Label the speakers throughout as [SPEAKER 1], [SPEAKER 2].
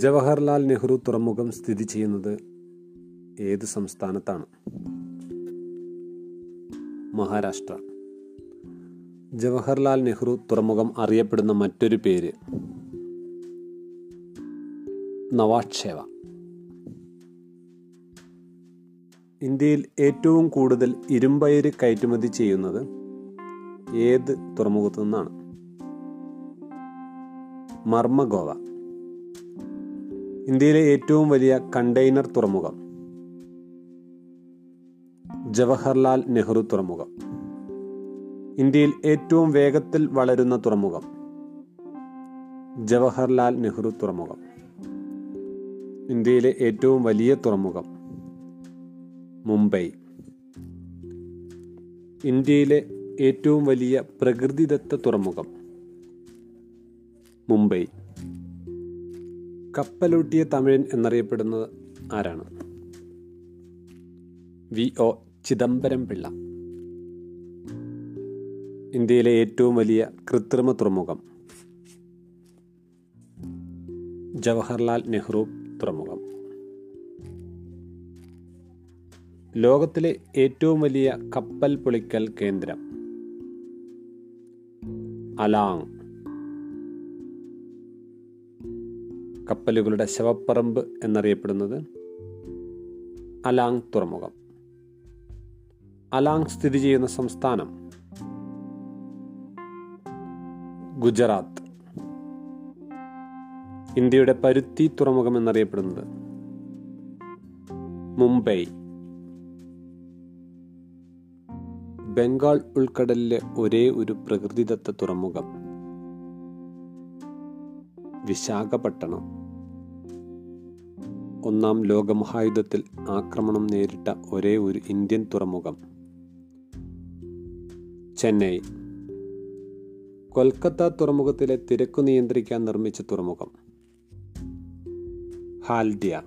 [SPEAKER 1] ജവഹർലാൽ നെഹ്റു തുറമുഖം സ്ഥിതി ചെയ്യുന്നത് ഏത് സംസ്ഥാനത്താണ്? മഹാരാഷ്ട്ര. ജവഹർലാൽ നെഹ്റു തുറമുഖം അറിയപ്പെടുന്ന മറ്റൊരു പേര് നവാക്ഷേവ. ഇന്ത്യയിൽ ഏറ്റവും കൂടുതൽ ഇരുമ്പയിര് കയറ്റുമതി ചെയ്യുന്നത് ഏത് തുറമുഖത്തു നിന്നാണ്? മർമ്മഗോവ. ഇന്ത്യയിലെ ഏറ്റവും വലിയ കണ്ടെയ്നർ തുറമുഖം. ജവഹർലാൽ നെഹ്റു തുറമുഖം. ഇന്ത്യയിൽ ഏറ്റവും വേഗത്തിൽ വളരുന്ന തുറമുഖം. ജവഹർലാൽ നെഹ്റു തുറമുഖം. ഇന്ത്യയിലെ ഏറ്റവും വലിയ തുറമുഖം. മുംബൈ. ഇന്ത്യയിലെ ഏറ്റവും വലിയ പ്രകൃതിദത്ത തുറമുഖം. മുംബൈ. കപ്പലൂട്ടിയ തമിഴൻ എന്നറിയപ്പെടുന്നത് ആരാണ്? വി. ഒ. ചിദംബരം പിള്ള. ഇന്ത്യയിലെ ഏറ്റവും വലിയ കൃത്രിമ തുറമുഖം. ജവഹർലാൽ നെഹ്റു തുറമുഖം. ലോകത്തിലെ ഏറ്റവും വലിയ കപ്പൽ പൊളിക്കൽ കേന്ദ്രം. അലാങ്. കപ്പലുകളുടെ ശവപ്പറമ്പ് എന്നറിയപ്പെടുന്നത് അലാങ് തുറമുഖം. അലാങ് സ്ഥിതി ചെയ്യുന്ന സംസ്ഥാനം ഗുജറാത്ത്. ഇന്ത്യയുടെ പരുത്തി തുറമുഖം എന്നറിയപ്പെടുന്നത് മുംബൈ. ബംഗാൾ ഉൾക്കടലിലെ ഒരേ ഒരു പ്രകൃതിദത്ത തുറമുഖം വിശാഖപട്ടണം. ഒന്നാം ലോകമഹായുദ്ധത്തിൽ ആക്രമണം നേരിട്ട ഒരേ ഒരു ഇന്ത്യൻ തുറമുഖം. ചെന്നൈ. കൊൽക്കത്ത തുറമുഖത്തിലെ തിരക്ക് നിയന്ത്രിക്കാൻ നിർമ്മിച്ച തുറമുഖം. ഹാൽഡിയ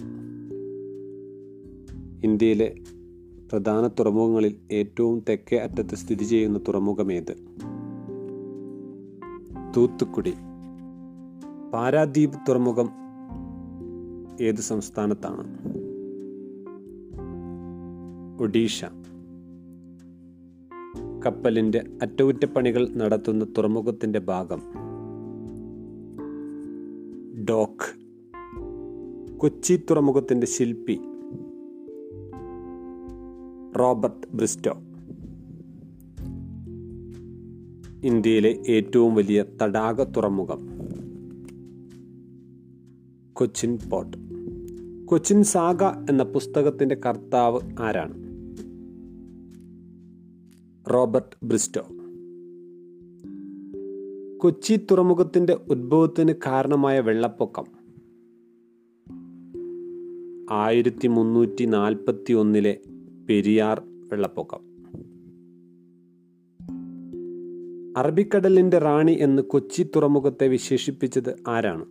[SPEAKER 1] ഇന്ത്യയിലെ പ്രധാന തുറമുഖങ്ങളിൽ ഏറ്റവും തെക്കേ അറ്റത്ത് സ്ഥിതി ചെയ്യുന്ന തുറമുഖമേത്? തൂത്തുക്കുടി. പാരാദ്വീപ് തുറമുഖം ഏത് സംസ്ഥാനത്താണ്? ഒഡീഷ. കപ്പലിന്റെ അറ്റകുറ്റപ്പണികൾ നടത്തുന്ന തുറമുഖത്തിന്റെ ഭാഗം. ഡോക്ക്. കൊച്ചി തുറമുഖത്തിന്റെ ശില്പി. Robert Bristow. ഇന്ത്യയിലെ ഏറ്റവും വലിയ തടാക തുറമുഖം. കൊച്ചിൻ പോട്ട്. കൊച്ചിൻ സാഗ എന്ന പുസ്തകത്തിന്റെ കർത്താവ് ആരാണ്? Robert Bristow. കൊച്ചി തുറമുഖത്തിന്റെ ഉദ്ഭവത്തിന് കാരണമായ വെള്ളപ്പൊക്കം. ആയിരത്തി മുന്നൂറ്റി നാൽപ്പത്തി ഒന്നിലെ പെരിയാർ വെള്ളപ്പൊക്കം. അറബിക്കടലിന്റെ റാണി എന്ന് കൊച്ചി തുറമുഖത്തെ വിശേഷിപ്പിച്ചത് ആരാണ്?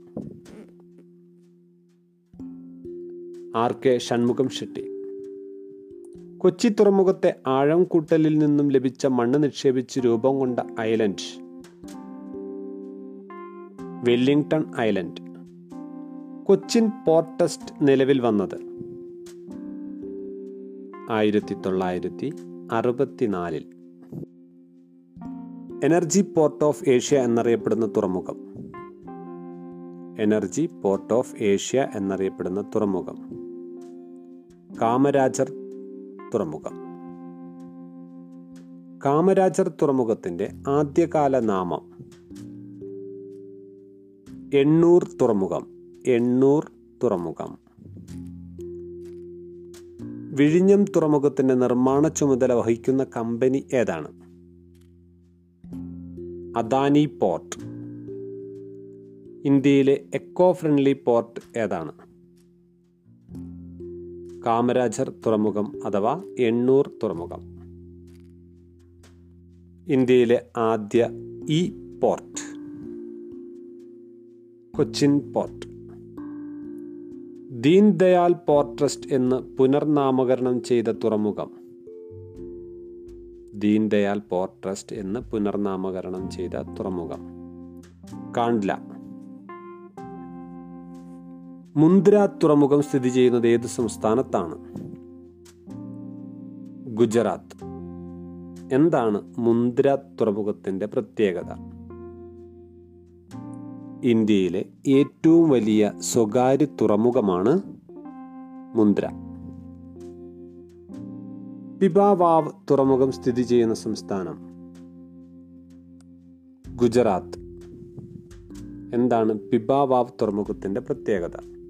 [SPEAKER 1] R K Shanmukham Shetty. Kochi തുറമുഖത്തെ ആഴം കൂട്ടലിൽ നിന്നും ലഭിച്ച മണ്ണ് നിക്ഷേപിച്ച് രൂപം കൊണ്ട island. Wellington island. Cochin port trust നിലവിൽ വന്നത് ആയിരത്തി തൊള്ളായിരത്തി അറുപത്തിനാലിൽ എനർജി പോർട്ട് ഓഫ് ഏഷ്യ എന്നറിയപ്പെടുന്ന തുറമുഖം. എനർജി പോർട്ട് ഓഫ് ഏഷ്യ എന്നറിയപ്പെടുന്ന തുറമുഖം. കാമരാജർ തുറമുഖം. കാമരാജർ തുറമുഖത്തിന്റെ ആദ്യകാല നാമം എണ്ണൂർ തുറമുഖം എണ്ണൂർ തുറമുഖം. വിഴിഞ്ഞം തുറമുഖത്തിന്റെ നിർമ്മാണ ചുമതല വഹിക്കുന്ന കമ്പനി ഏതാണ്? അദാനി പോർട്ട്. ഇന്ത്യയിലെ എക്കോ ഫ്രണ്ട്ലി പോർട്ട് ഏതാണ്? കാമരാജർ തുറമുഖം അഥവാ എണ്ണൂർ തുറമുഖം. ഇന്ത്യയിലെ ആദ്യ E port. Cochin port. Deen Dayal port trust എന്ന് പുനർനാമകരണം ചെയ്ത തുറമുഖം. ദീൻ ദയാൽ പോർട്ട് ട്രസ്റ്റ് എന്ന് പുനർനാമകരണം ചെയ്ത തുറമുഖം. കാണ്ട്ല. മുന്ദ്ര തുറമുഖം സ്ഥിതി ചെയ്യുന്നത് ഏത് സംസ്ഥാനത്താണ്? ഗുജറാത്ത്. എന്താണ് മുന്ദ്ര തുറമുഖത്തിന്റെ പ്രത്യേകത? ഇന്ത്യയിലെ ഏറ്റവും വലിയ സ്വകാര്യ തുറമുഖമാണ് മുന്ദ്ര. പിബാവാവ് തുറമുഖം സ്ഥിതി ചെയ്യുന്ന സംസ്ഥാനം? ഗുജറാത്ത്. എന്താണ് പിബാവാവ് തുറമുഖത്തിന്റെ പ്രത്യേകത?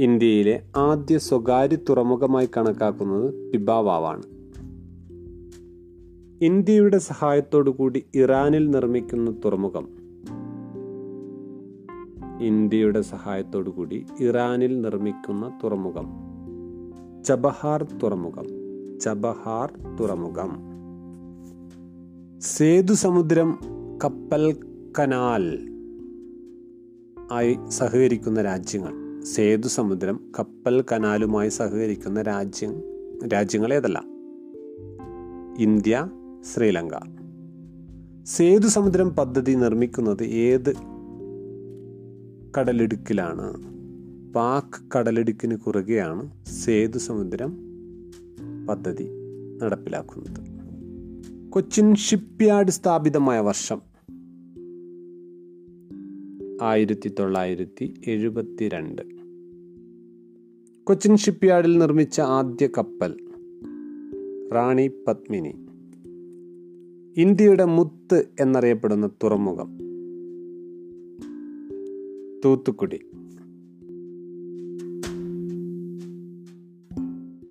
[SPEAKER 1] ഇന്ത്യയിലെ ആദ്യ സ്വകാര്യ തുറമുഖമായി കണക്കാക്കുന്നത് പിബാവാവാണ് ഇന്ത്യയുടെ സഹായത്തോടു കൂടി ഇറാനിൽ നിർമ്മിക്കുന്ന തുറമുഖം. ഇന്ത്യയുടെ സഹായത്തോടു കൂടി ഇറാനിൽ നിർമ്മിക്കുന്ന തുറമുഖം. ചബഹാർ തുറമുഖം. ചബഹാർ തുറമുഖം. സേതു സമുദ്രം കപ്പൽ കനാൽ ആയി സഹകരിക്കുന്ന രാജ്യങ്ങൾ. സേതു സമുദ്രം കപ്പൽ കനാലുമായി സഹകരിക്കുന്ന രാജ്യം രാജ്യങ്ങൾ ഏതല്ല ഇന്ത്യ ശ്രീലങ്ക. സേതു സമുദ്രം പദ്ധതി നിർമ്മിക്കുന്നത് ഏത് കടലിടുക്കിലാണ്? പാക് കടലിടുക്കിന് കുറുകെയാണ് സേതു സമുദ്രം പദ്ധതി നടപ്പിലാക്കുന്നത്. കൊച്ചിൻ ഷിപ്പ്യാർഡ് സ്ഥാപിതമായ വർഷം ആയിരത്തി തൊള്ളായിരത്തി എഴുപത്തിരണ്ട് കൊച്ചിൻ ഷിപ്പ്യാർഡിൽ നിർമ്മിച്ച ആദ്യ കപ്പൽ റാണി പത്മിനി. ഇന്ത്യയുടെ മുത്ത് എന്നറിയപ്പെടുന്ന തുറമുഖം. തൂത്തുക്കുടി.